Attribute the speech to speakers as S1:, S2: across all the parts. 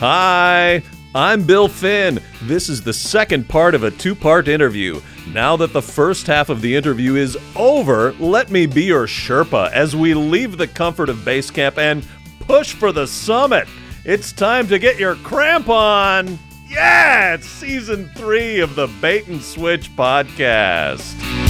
S1: Hi, I'm Bill Finn. This is the second part of a two part interview. Now that the first half of the interview is over, let me be your Sherpa as we leave the comfort of base camp and push for the summit. It's time to get your cramp on. Yeah, it's season three of the Bait and Switch podcast.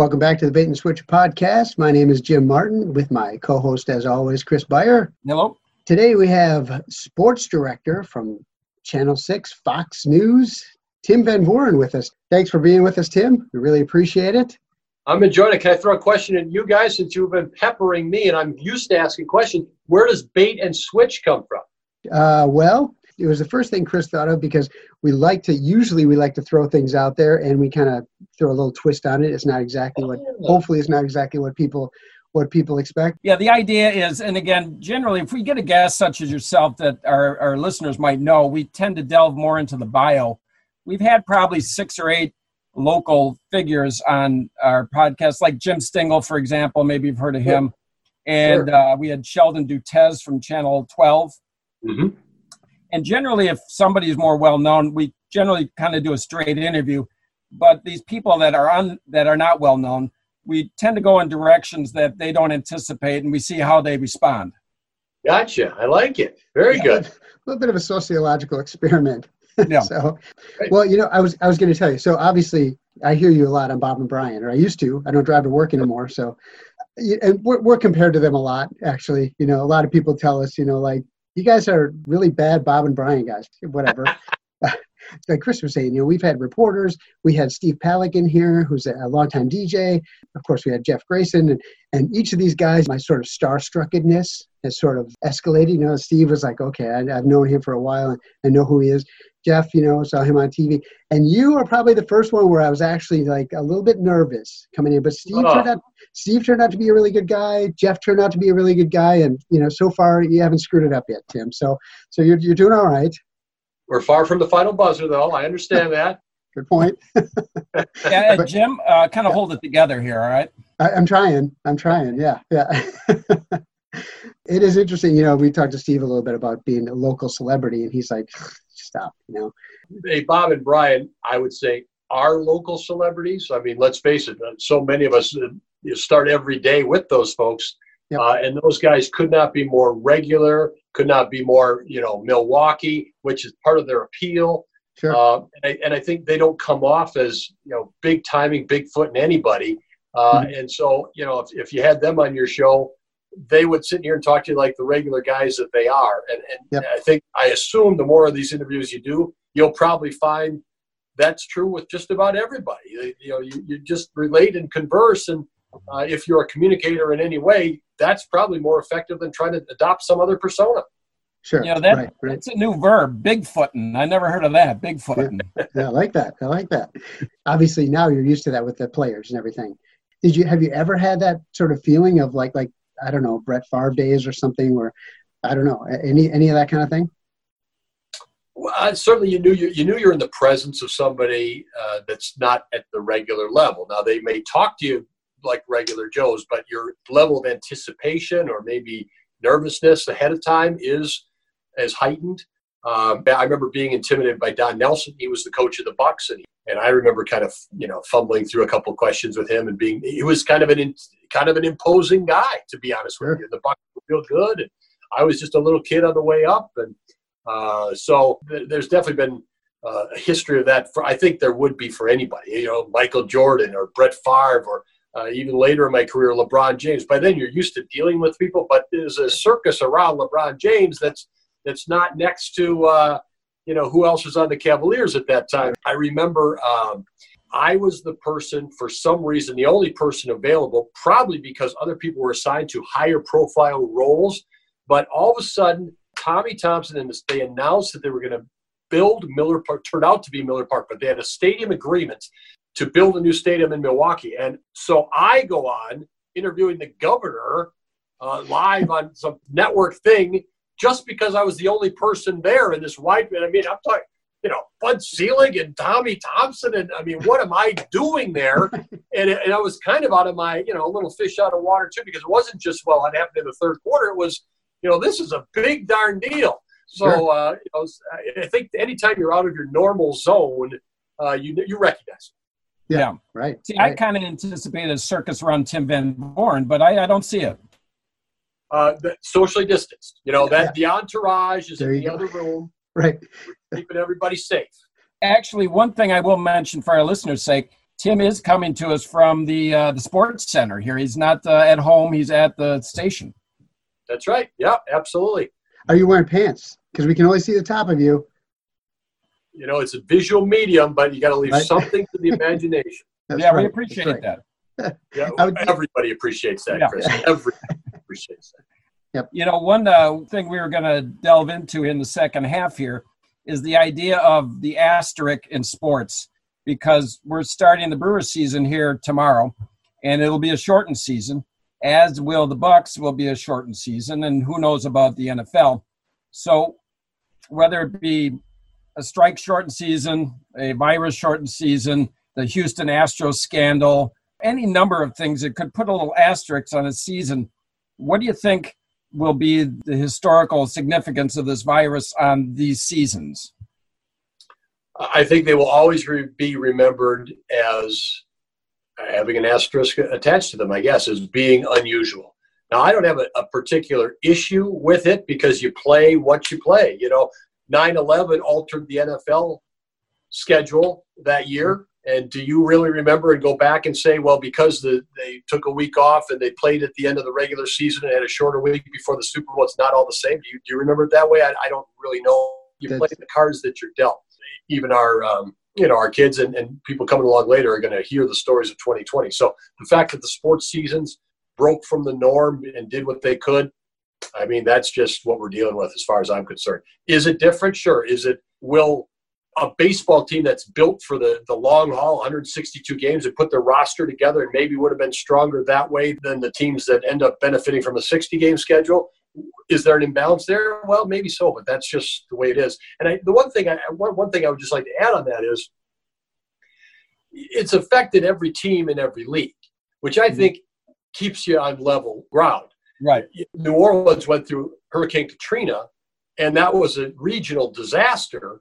S2: Welcome back to the Bait and Switch podcast. My name is Jim Martin with my co host, as always, Chris Beyer.
S3: Hello.
S2: Today we have sports director from Channel 6 Fox News, Tim Van Vooren, with us. Thanks for being with us, Tim. We really appreciate it.
S4: I'm enjoying it. Can I throw a question at you guys since you've been peppering me and I'm used to asking questions? Where does bait and switch come from?
S2: Uh, well, it was the first thing Chris thought of because we like to usually we like to throw things out there and we kind of throw a little twist on it. It's not exactly what hopefully it's not exactly what people what people expect.
S3: Yeah, the idea is, and again, generally, if we get a guest such as yourself that our, our listeners might know, we tend to delve more into the bio. We've had probably six or eight local figures on our podcast, like Jim Stingl, for example. Maybe you've heard of him. And
S4: Sure.
S3: uh, we had Sheldon Dutez from Channel 12.
S4: Mm-hmm.
S3: And generally, if somebody is more well known, we generally kind of do a straight interview. But these people that are on that are not well known, we tend to go in directions that they don't anticipate, and we see how they respond.
S4: Gotcha. I like it. Very good.
S2: A little bit of a sociological experiment.
S3: Yeah.
S2: so,
S4: Right.
S2: well, you know, I was I was going to tell you. So obviously, I hear you a lot on Bob and Brian, or I used to. I don't drive to work anymore, so and we're, we're compared to them a lot. Actually, you know, a lot of people tell us, you know, like you guys are really bad Bob and Brian guys. Whatever. like Chris was saying, you know, we've had reporters. We had Steve Palec in here, who's a, a longtime DJ. Of course, we had Jeff Grayson, and, and each of these guys, my sort of starstruckedness has sort of escalated. You know, Steve was like, okay, I, I've known him for a while, and I know who he is. Jeff, you know, saw him on TV, and you are probably the first one where I was actually like a little bit nervous coming in. But Steve
S4: Oh.
S2: turned out, Steve turned out to be a really good guy. Jeff turned out to be a really good guy, and you know, so far you haven't screwed it up yet, Tim. So, so you're you're doing all right.
S4: We're far from the final buzzer, though. I understand that.
S2: Good point.
S3: Yeah,
S2: But-
S3: Jim, uh, kind of hold it together here, all right?
S2: I, I'm trying. I'm trying. Yeah, yeah. it is interesting. You know, we talked to Steve a little bit about being a local celebrity, and he's like, "Stop." You know.
S4: hey, Bob and Brian, I would say, are local celebrities. I mean, let's face it, uh, so many of us uh, you start every day with those folks.
S2: Yep.
S4: Uh, and those guys could not be more regular, could not be more, you know, Milwaukee, which is part of their appeal.
S2: Sure.
S4: Uh, and, I, and I think they don't come off as, you know, big timing, Bigfoot in anybody. Uh,
S2: Mhm.
S4: And so, you know, if, if you had them on your show, they would sit here and talk to you like the regular guys that they are. And, and
S2: Yep.
S4: I think, I assume the more of these interviews you do, you'll probably find that's true with just about everybody. You, you know, you, you just relate and converse. And uh, if you're a communicator in any way, that's probably more effective than trying to adopt some other persona.
S2: Sure.
S3: You know, that,
S2: right. Right.
S3: that's a new verb, bigfooting. I never heard of that, bigfooting.
S2: Yeah, I like that. I like that. Obviously, now you're used to that with the players and everything. Did you have you ever had that sort of feeling of like like I don't know Brett Favre days or something, or I don't know any any of that kind of thing?
S4: Well, uh, certainly, you knew you, you knew you're in the presence of somebody uh, that's not at the regular level. Now, they may talk to you like regular Joes, but your level of anticipation or maybe nervousness ahead of time is as heightened. Um, I remember being intimidated by Don Nelson. He was the coach of the Bucks, and, and I remember kind of you know fumbling through a couple questions with him and being he was kind of an in, kind of an imposing guy to be honest
S2: Sure.
S4: with you. The Bucks were real good, and I was just a little kid on the way up, and uh, so th- there's definitely been uh, a history of that. For I think there would be for anybody, you know, Michael Jordan or Brett Favre or uh, even later in my career, LeBron James. By then, you're used to dealing with people, but there's a circus around LeBron James that's that's not next to uh, you know who else was on the Cavaliers at that time. I remember um, I was the person for some reason, the only person available, probably because other people were assigned to higher profile roles. But all of a sudden, Tommy Thompson and they announced that they were going to build Miller Park. Turned out to be Miller Park, but they had a stadium agreement to build a new stadium in Milwaukee. And so I go on interviewing the governor uh, live on some network thing just because I was the only person there in this wide. I mean, I'm talking, you know, Bud Selig and Tommy Thompson. And I mean, what am I doing there? and, and I was kind of out of my, you know, a little fish out of water too, because it wasn't just, well, it happened in the third quarter. It was, You know, this is a big darn deal. So
S2: Sure.
S4: uh, you know, I think anytime you're out of your normal zone, uh, you you recognize. it.
S3: Yeah.
S2: Right.
S3: See, I kind of anticipated a circus around Tim Van Vooren, but I, I don't see it.
S4: Uh, socially distanced. You know
S2: Yeah.
S4: that the entourage is
S2: There
S4: in the
S2: go.
S4: other room,
S2: right.
S4: keeping everybody safe.
S3: Actually, one thing I will mention for our listeners' sake, Tim is coming to us from the uh, the sports center here. He's not uh, at home; he's at the station.
S4: That's right. Yeah, absolutely.
S2: Are you wearing pants? Because we can only see the top of you.
S4: You know, it's a visual medium, but you got to leave
S2: Right.
S4: something to the imagination.
S3: Yeah,
S2: right.
S3: we appreciate
S2: right.
S3: that.
S4: Yeah,
S2: would-
S4: everybody appreciates that,
S3: Yeah.
S4: Chris. Everybody appreciates that.
S3: You know, one uh, thing we were going to delve into in the second half here is the idea of the asterisk in sports because we're starting the Brewers season here tomorrow, and it'll be a shortened season, as will the Bucks will be a shortened season, and who knows about the NFL. So, whether it be a strike shortened season, a virus shortened season, the Houston Astros scandal, any number of things that could put a little asterisk on a season. What do you think will be the historical significance of this virus on these seasons?
S4: I think they will always re- be remembered as having an asterisk attached to them, I guess, as being unusual. Now, I don't have a, a particular issue with it because you play what you play. You know, 9 11 altered the NFL schedule that year. And do you really remember and go back and say, well, because the, they took a week off and they played at the end of the regular season and had a shorter week before the Super Bowl, it's not all the same? Do you, do you remember it that way? I, I don't really know. You play the cards that you're dealt. Even our, um, you know, our kids and, and people coming along later are going to hear the stories of 2020. So the fact that the sports seasons broke from the norm and did what they could, I mean, that's just what we're dealing with as far as I'm concerned. Is it different? Sure. Is it, will a baseball team that's built for the, the long haul, 162 games, and put their roster together and maybe would have been stronger that way than the teams that end up benefiting from a 60 game schedule? Is there an imbalance there? Well, maybe so, but that's just the way it is. And I, the one thing I one, one thing I would just like to add on that is it's affected every team in every league, which I mm-hmm. think keeps you on level ground.
S3: Right.
S4: New Orleans went through Hurricane Katrina, and that was a regional disaster,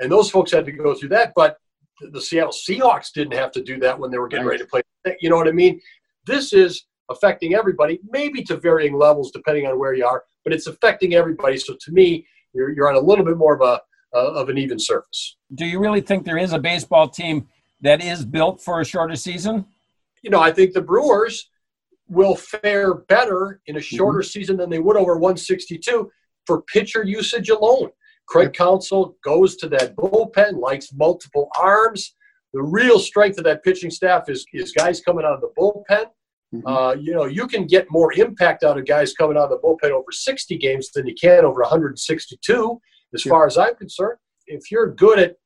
S4: and those folks had to go through that. But the- Seattle Seahawks didn't have to do that when they were getting ready to play. You know what I mean? This is affecting everybody, maybe to varying levels depending on where you are, but it's affecting everybody. So to me, you're, you're on a little bit more of a uh, of an even surface.
S3: Do you really think there is a baseball team that is built for a shorter season?
S4: you know, I think the Brewers will fare better in a shorter season than they would over 162 for pitcher usage alone. Craig Counsell goes to that bullpen, likes multiple arms. The real strength of that pitching staff is, is guys coming out of the bullpen.
S2: Mhm.
S4: Uh, you know, you can get more impact out of guys coming out of the bullpen over 60 games than you can over 162, as
S2: Sure.
S4: far as I'm concerned. If you're good at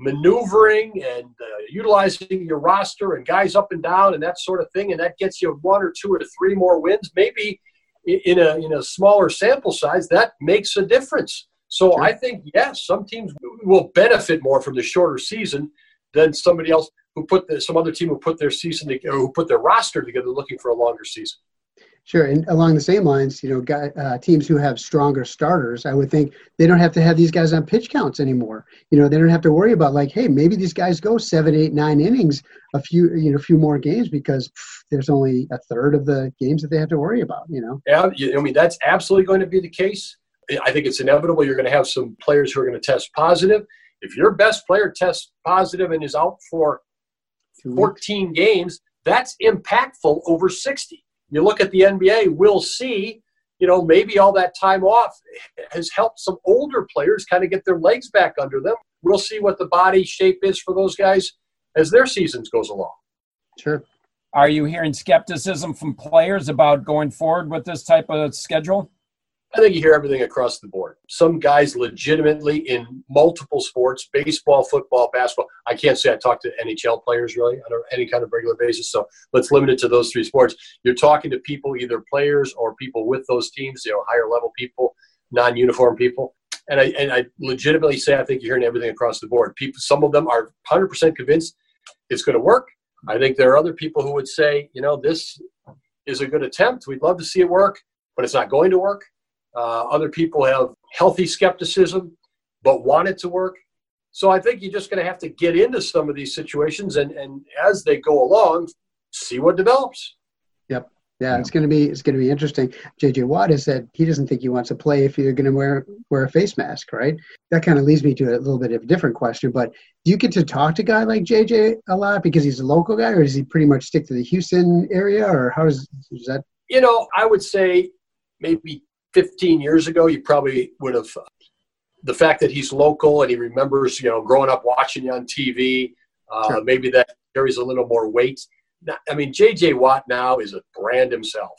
S4: maneuvering and uh, utilizing your roster and guys up and down and that sort of thing, and that gets you one or two or three more wins, maybe in a in a smaller sample size, that makes a difference. So
S2: Sure.
S4: I think yes, some teams will benefit more from the shorter season than somebody else who put the, some other team who put their season together, who put their roster together looking for a longer season.
S2: Sure, and along the same lines, you know, guy, uh, teams who have stronger starters, I would think they don't have to have these guys on pitch counts anymore. You know, they don't have to worry about like, hey, maybe these guys go seven, eight, nine innings, a few, you know, a few more games because pff, there's only a third of the games that they have to worry about. You know,
S4: Yeah, I mean that's absolutely going to be the case. I think it's inevitable. You're going to have some players who are going to test positive. If your best player tests positive and is out for 14 games, that's impactful over 60. You look at the NBA, we'll see, you know, maybe all that time off has helped some older players kind of get their legs back under them. We'll see what the body shape is for those guys as their seasons goes along.
S2: Sure.
S3: Are you hearing skepticism from players about going forward with this type of schedule?
S4: I think you hear everything across the board. Some guys legitimately in multiple sports, baseball, football, basketball. I can't say I talk to NHL players really on any kind of regular basis. So let's limit it to those three sports. You're talking to people, either players or people with those teams, you know, higher level people, non-uniform people. And I, and I legitimately say I think you're hearing everything across the board. People, some of them are 100% convinced it's going to work. I think there are other people who would say, you know, this is a good attempt. We'd love to see it work, but it's not going to work. Uh, other people have healthy skepticism, but want it to work. So I think you're just going to have to get into some of these situations, and, and as they go along, see what develops.
S2: Yep. Yeah, it's going to be it's going to be interesting. JJ Watt has said he doesn't think he wants to play if you're going to wear wear a face mask, right? That kind of leads me to a little bit of a different question. But do you get to talk to a guy like JJ a lot because he's a local guy, or does he pretty much stick to the Houston area, or how does, is that?
S4: You know, I would say maybe 15 years ago, you probably would have. The fact that he's local and he remembers, you know, growing up watching you on TV, uh, sure. maybe that carries a little more weight I mean, J.J. Watt now is a brand himself,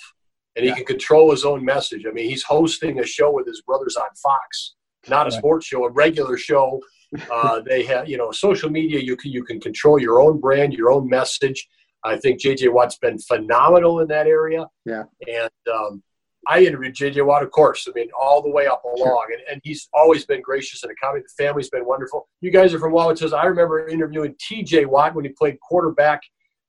S4: and he yeah. can control his own message. I mean, he's hosting a show with his brothers on Fox, not a sports show, a regular show. Uh, they have, you know, social media. You can you can control your own brand, your own message. I think J.J. Watt's been phenomenal in that area.
S2: Yeah,
S4: and um, I interviewed J.J. Watt, of course. I mean, all the way up along, sure. and, and he's always been gracious and accommodating. The family's been wonderful. You guys are from Wauwatosa. I remember interviewing T.J. Watt when he played quarterback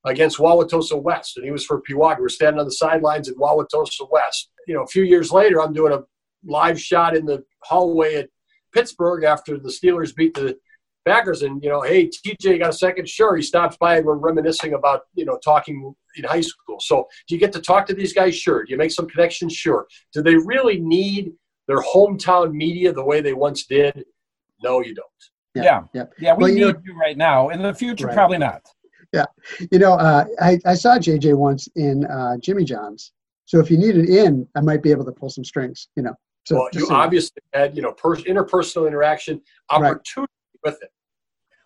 S4: against Wauwatosa West, and he was for Pewaukee. We're standing on the sidelines at Wauwatosa West. You know, a few years later, I'm doing a live shot in the hallway at Pittsburgh after the Steelers beat the Packers, and you know, hey, TJ, got a second? Sure. He stops by, and we're reminiscing about you know talking in high school. So, do you get to talk to these guys? Sure. Do you make some connections? Sure. Do they really need their hometown media the way they once did? No, you don't.
S3: Yeah, yeah, yeah. yeah we well, need you, know, you right now. In the future, right. probably not
S2: yeah. You know, uh, I, I saw JJ once in uh, Jimmy John's. So if you need an in, I might be able to pull some strings, you know. So
S4: well, you obviously had, you know, pers- interpersonal interaction, opportunity right. With it.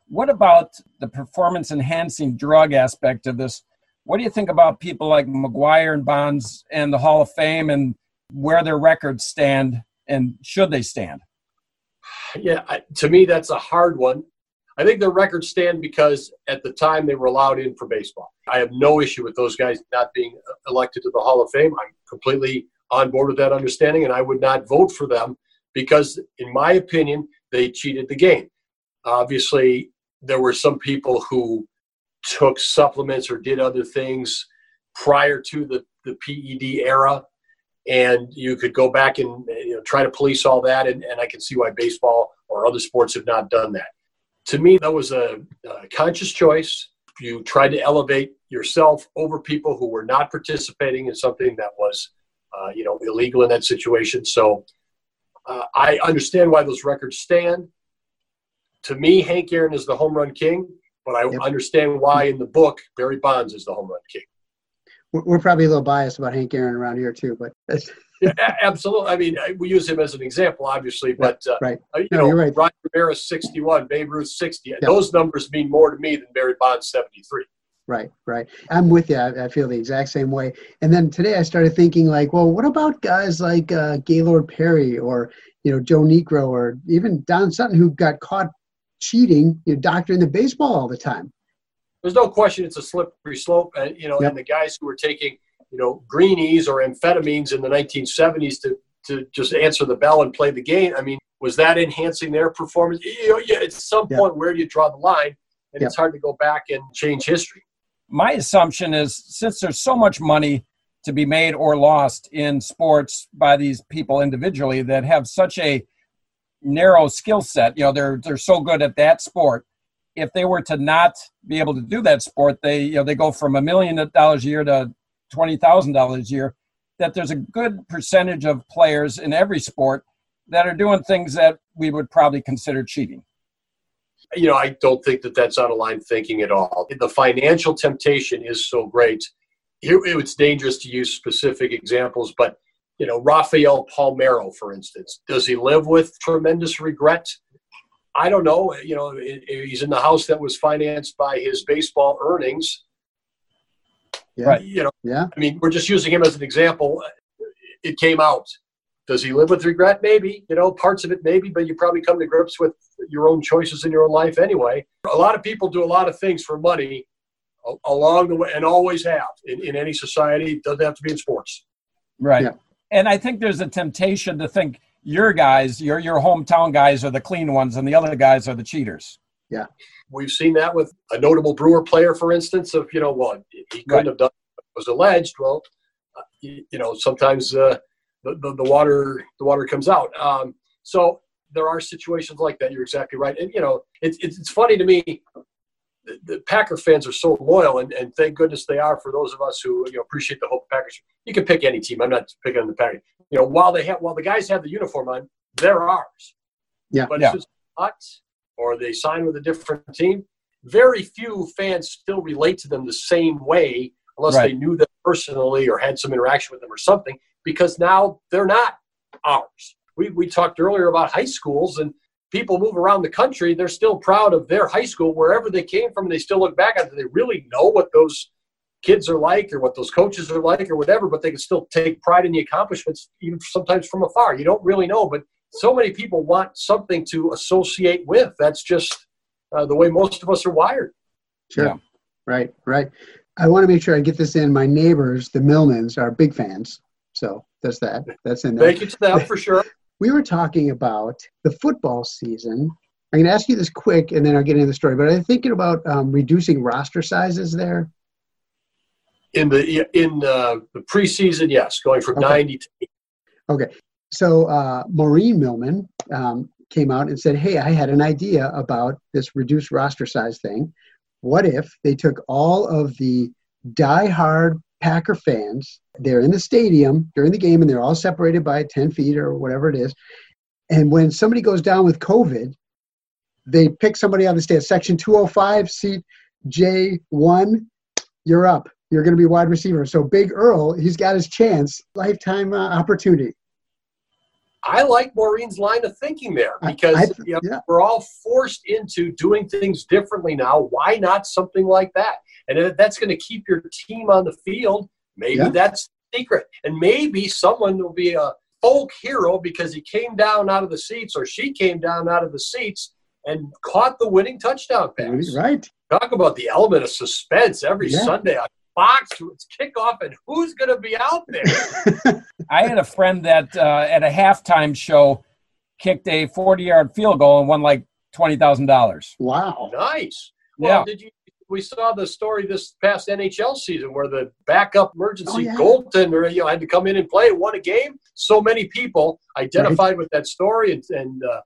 S3: What about the performance enhancing drug aspect of this? What do you think about people like McGwire and Bonds and the Hall of Fame and where their records stand and should they stand?
S4: Yeah, to me, that's a hard one. I think their records stand because at the time they were allowed in for baseball. I have no issue with those guys not being elected to the Hall of Fame. I'm completely on board with that understanding, and I would not vote for them because, in my opinion, they cheated the game. Obviously, there were some people who took supplements or did other things prior to the, the PED era, and you could go back and you know, try to police all that, and, and I can see why baseball or other sports have not done that to me, that was a, a conscious choice. You tried to elevate yourself over people who were not participating in something that was, uh, you know, illegal in that situation. So uh, I understand why those records stand. To me, Hank Aaron is the home run king, but I yep. understand why in the book Barry Bonds is the home run king.
S2: We're probably a little biased about Hank Aaron around here too, but
S4: yeah, absolutely. I mean, we use him as an example, obviously, but uh,
S2: right.
S4: Uh, you no, know, right. Roger Maris 61, Babe Ruth 60. Yeah. Those numbers mean more to me than Barry Bonds 73.
S2: Right, right. I'm with you. I, I, feel the exact same way. And then today I started thinking, like, well, what about guys like uh, Gaylord Perry or you know Joe Niekro or even Don Sutton who got caught cheating, you know, doctoring the baseball all the time?
S4: There's no question it's a slippery slope, and you know, yep. and the guys who were taking you know, greenies or amphetamines in the 1970s to, to just answer the bell and play the game. I mean, was that enhancing their performance? You know, yeah, at some yeah. point, where do you draw the line? And yeah. it's hard to go back and change history.
S3: My assumption is since there's so much money to be made or lost in sports by these people individually that have such a narrow skill set, you know, they're they're so good at that sport. If they were to not be able to do that sport, they you know they go from a million dollars a year to $20,000 a year, that there's a good percentage of players in every sport that are doing things that we would probably consider cheating.
S4: You know, I don't think that that's out of line thinking at all. The financial temptation is so great. It's dangerous to use specific examples, but you know, Rafael Palmeiro, for instance, does he live with tremendous regret? I don't know. You know, he's in the house that was financed by his baseball earnings.
S2: Yeah. Right.
S4: You know, yeah. I mean, we're just using him as an example. It came out. Does he live with regret? Maybe. You know, parts of it maybe, but you probably come to grips with your own choices in your own life anyway. A lot of people do a lot of things for money along the way and always have in, in any society. It doesn't have to be in sports.
S3: Right. Yeah. And I think there's a temptation to think your guys, your your hometown guys are the clean ones and the other guys are the cheaters.
S2: Yeah.
S4: We've seen that with a notable Brewer player, for instance, of, you know, well, he couldn't right. have done what was alleged. Well, uh, you, you, know, sometimes uh, the, the, the water the water comes out. Um, so there are situations like that. You're exactly right. And you know, it's it's, it's funny to me. The, the Packer fans are so loyal, and, and thank goodness they are for those of us who you know appreciate the Hope Packers. You can pick any team. I'm not picking on the Packers. You know, while they have while the guys have the uniform on, they're ours.
S2: Yeah.
S4: But
S3: Yeah.
S4: it's just or they sign with a different team. Very few fans still relate to them the same way unless
S3: Right.
S4: they knew them personally or had some interaction with them or something, because now they're not ours. We, we talked earlier about high schools and people move around the country. They're still proud of their high school, wherever they came from. And they still look back at it. They really know what those kids are like or what those coaches are like or whatever, but they can still take pride in the accomplishments, even sometimes from afar. You don't really know, but so many people want something to associate with. That's just uh, the way most of us are wired.
S2: Sure.
S3: Yeah.
S2: Right, right. I want to make sure I get this in. My neighbors, the Millmans, are big fans. So that's that. That's in there.
S4: Thank you to them for sure.
S2: We were talking about the football season. I'm going to ask you this quick and then I'll get into the story. But I'm thinking about um, reducing roster sizes there.
S4: In the in uh, the preseason, yes, going from
S2: Okay.
S4: 90 to
S2: Okay. So uh, Maureen Millman um, came out and said, Hey, I had an idea about this reduced roster size thing. What if they took all of the die-hard Packer fans, they're in the stadium during the game and they're all separated by 10 feet or whatever it is. And when somebody goes down with COVID, they pick somebody on the stage, section 205, seat J1, you're up. You're going to be wide receiver. So Big Earl, he's got his chance, lifetime uh, opportunity.
S4: I like Maureen's line of thinking there
S2: I-
S4: because
S2: I-
S4: you know,
S2: yeah.
S4: we're all forced into doing things differently now. Why not something like that? And if that's going to keep your team on the field, maybe
S2: Yeah.
S4: that's the secret. And maybe someone will be a folk hero because he came down out of the seats or she came down out of the seats and caught the winning touchdown pass.
S2: Right.
S4: Talk about the element of suspense every
S2: Yeah.
S4: Sunday on Fox. It's kickoff, and who's going to be out there?
S3: I had a friend that uh, at a halftime show kicked a 40 yard field goal and won like $20,000.
S2: Wow.
S4: Nice.
S3: Yeah.
S4: Did you? We saw the story this past NHL season where the backup emergency
S2: Oh, yeah.
S4: goaltender, you know, had to come in and play, and won a game. So many people identified with that story, and, and uh,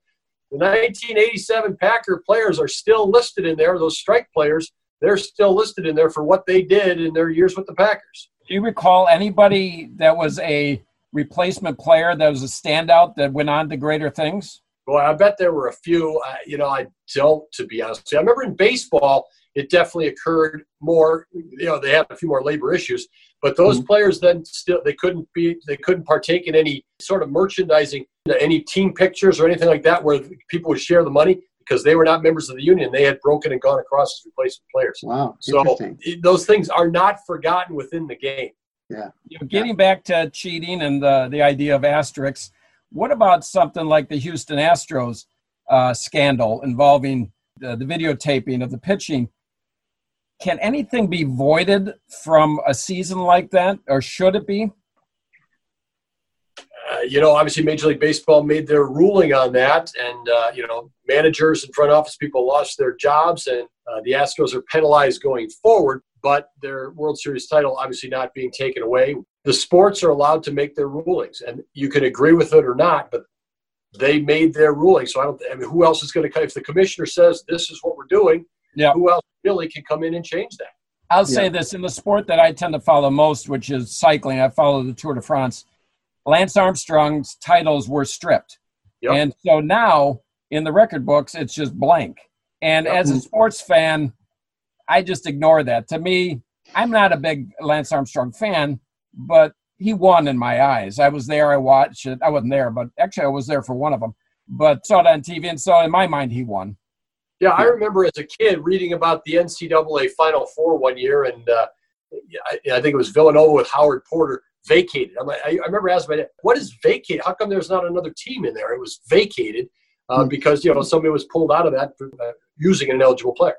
S4: the 1987 Packer players are still listed in there. Those strike players, they're still listed in there for what they did in their years with the Packers.
S3: Do you recall anybody that was a replacement player that was a standout that went on to greater things?
S4: Well, I bet there were a few. Uh, you know, I don't, to be honest. with you. I remember in baseball, it definitely occurred more. You know, they had a few more labor issues, but those players then still they couldn't be they couldn't partake in any sort of merchandising, any team pictures or anything like that, where people would share the money because they were not members of the union. They had broken and gone across as replacement players.
S2: Wow.
S4: So it- those things are not forgotten within the game.
S3: You know, getting back to cheating and the, the idea of asterisks, what about something like the Houston Astros uh, scandal involving the, the videotaping of the pitching? Can anything be voided from a season like that, or should it be?
S4: uh, you know, obviously Major League Baseball made their ruling on that, and uh, you know, managers and front office people lost their jobs, and uh, the Astros are penalized going forward. But their World Series title obviously not being taken away. The sports are allowed to make their rulings, and you can agree with it or not, but they made their ruling. So I don't. I mean, who else is going to? If the commissioner says this is what we're doing,
S3: Yeah.
S4: who else really can come in and change that?
S3: I'll say this in the sport that I tend to follow most, which is cycling, I follow the Tour de France. Lance Armstrong's titles were stripped.
S4: Yep.
S3: And so now in the record books, it's just blank. And
S4: Yep.
S3: as a sports fan, I just ignore that. To me, I'm not a big Lance Armstrong fan, but he won in my eyes. I was there, I watched it. I wasn't there, but actually, I was there for one of them. But saw it on TV, and so in my mind, he won.
S4: Yeah, I remember as a kid reading about the NCAA Final Four one year, and uh, I, I think it was Villanova with Howard Porter vacated. I'm like, I, I remember asking my dad, "What is vacated? How come there's not another team in there?" It was vacated uh,
S2: Hmm.
S4: because you know somebody was pulled out of that for, uh, using an ineligible player.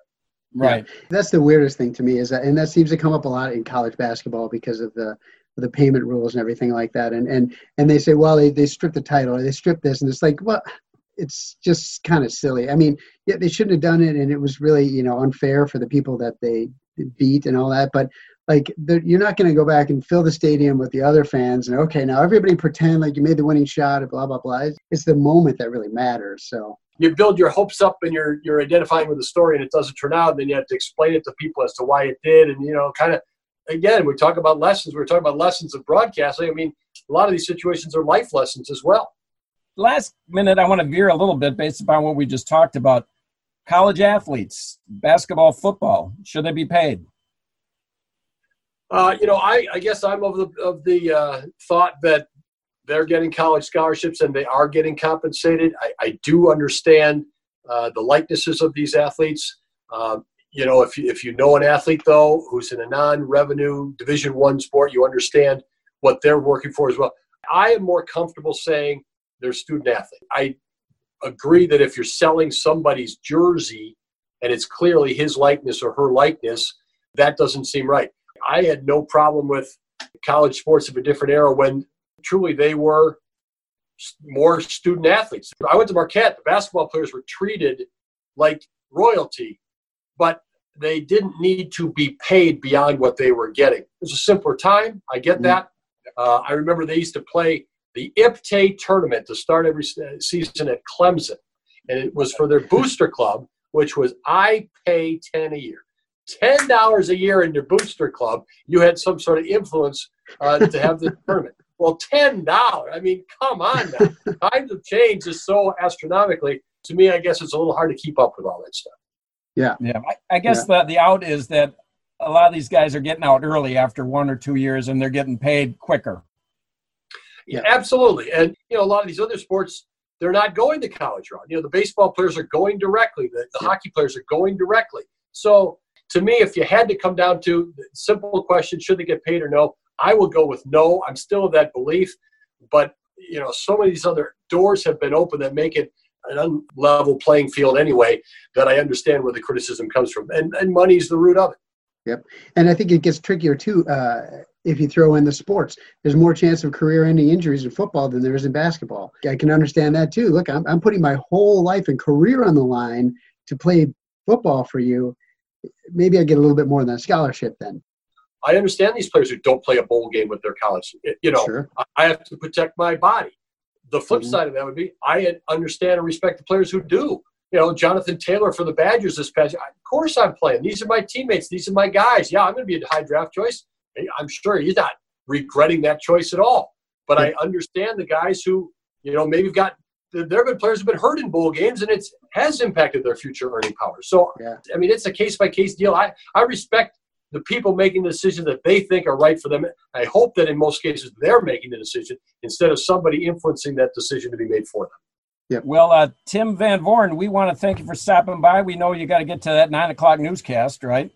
S3: Right.
S2: That's the weirdest thing to me is that, and that seems to come up a lot in college basketball because of the the payment rules and everything like that. And and and they say, well, they they stripped the title or they strip this, and it's like, well, it's just kind of silly. I mean, yeah, they shouldn't have done it, and it was really you know unfair for the people that they beat and all that. But like you're not going to go back and fill the stadium with the other fans and okay now everybody pretend like you made the winning shot and blah blah blah it's the moment that really matters so
S4: you build your hopes up and you're you're identifying with the story and it doesn't turn out and then you have to explain it to people as to why it did. And you know kind of again we talk about lessons. We're talking about lessons of broadcasting. I mean a lot of these situations are life lessons as well.
S3: Last minute i want to veer a little bit based upon what we just talked about. College athletes basketball football should they be paid?
S4: Uh, you know, I, I guess I'm of the of the uh, thought that they're getting college scholarships and they are getting compensated. I, I do understand uh, the likenesses of these athletes. Um, you know, if you, if you know an athlete though who's in a non-revenue Division One sport, you understand what they're working for as well. I am more comfortable saying they're student athlete. I agree that if you're selling somebody's jersey and it's clearly his likeness or her likeness, that doesn't seem right. I had no problem with college sports of a different era when truly they were more student athletes. I went to Marquette. The basketball players were treated like royalty, but they didn't need to be paid beyond what they were getting. It was a simpler time. I get mm-hmm. that. Uh, I remember they used to play the IPTAY tournament to start every season at Clemson, and it was for their booster club, which was I pay ten a year ten dollars a year in your booster club, you had some sort of influence uh, to have the tournament. Well, ten dollars. I mean, come on now. Times of change is so astronomically. To me, I guess it's a little hard to keep up with all that stuff.
S2: Yeah,
S3: yeah. I, I guess yeah. the the out is that a lot of these guys are getting out early after one or two years, and they're getting paid quicker.
S4: Yeah, absolutely. And you know, a lot of these other sports, they're not going the college route. You know, the baseball players are going directly. The, the yeah. hockey players are going directly. So to me, if you had to come down to the simple question, should they get paid or no? I will go with no. I'm still of that belief, but you know, so many of these other doors have been open that make it an unlevel playing field anyway. That I understand where the criticism comes from, and and money's the root of it.
S2: Yep, and I think it gets trickier too uh, if you throw in the sports. There's more chance of career-ending injuries in football than there is in basketball. I can understand that too. Look, I'm I'm putting my whole life and career on the line to play football for you maybe I get a little bit more than a scholarship then.
S4: I understand these players who don't play a bowl game with their college. You know, sure. I have to protect my body. The flip mm-hmm. side of that would be I understand and respect the players who do. You know, Jonathan Taylor for the Badgers this past year. Of course, I'm playing. These are my teammates. These are my guys. Yeah, I'm going to be a high draft choice. I'm sure he's not regretting that choice at all. But I understand the guys who, you know, maybe have got there have been players who've been hurt in bowl games, and it has impacted their future earning power. So, yeah. I mean, it's a case by case deal. I, I respect the people making the decision that they think are right for them. I hope that in most cases they're making the decision instead of somebody influencing that decision to be made for them.
S3: Yeah. Well, uh, Tim Van Vooren, we want to thank you for stopping by. We know you got to get to that nine o'clock newscast, right?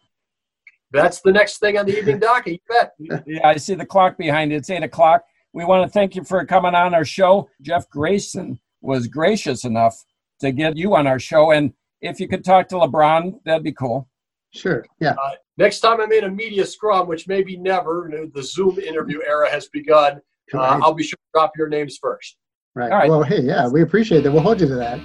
S4: That's the next thing on the evening docket. You bet.
S3: yeah, I see the clock behind it. It's eight o'clock. We want to thank you for coming on our show, Jeff Grayson was gracious enough to get you on our show. And if you could talk to LeBron, that'd be cool.
S2: Sure. Yeah. Uh,
S4: next time I'm in a media scrum, which maybe never, the Zoom interview era has begun, uh. I'll be sure to drop your names first.
S2: Right. All right. Well, hey, yeah, we appreciate that. We'll hold you to that.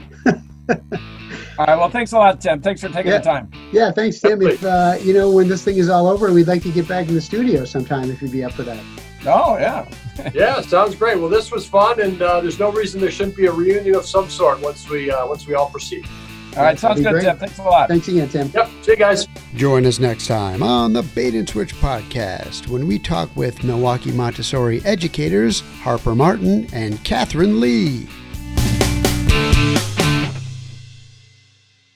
S3: all right. Well, thanks a lot, Tim. Thanks for taking
S2: yeah.
S3: the time.
S2: Yeah, thanks, Tim. If uh, you know when this thing is all over, we'd like to get back in the studio sometime if you'd be up for that.
S3: Oh yeah.
S4: yeah, sounds great. Well, this was fun, and uh, there's no reason there shouldn't be a reunion of some sort once we uh, once we all proceed.
S3: All right, sounds good, great. Tim. Thanks a lot.
S2: Thanks again, Tim.
S4: Yep. See you guys.
S5: Join us next time on the Bait and Switch podcast when we talk with Milwaukee Montessori educators Harper Martin and Catherine Lee.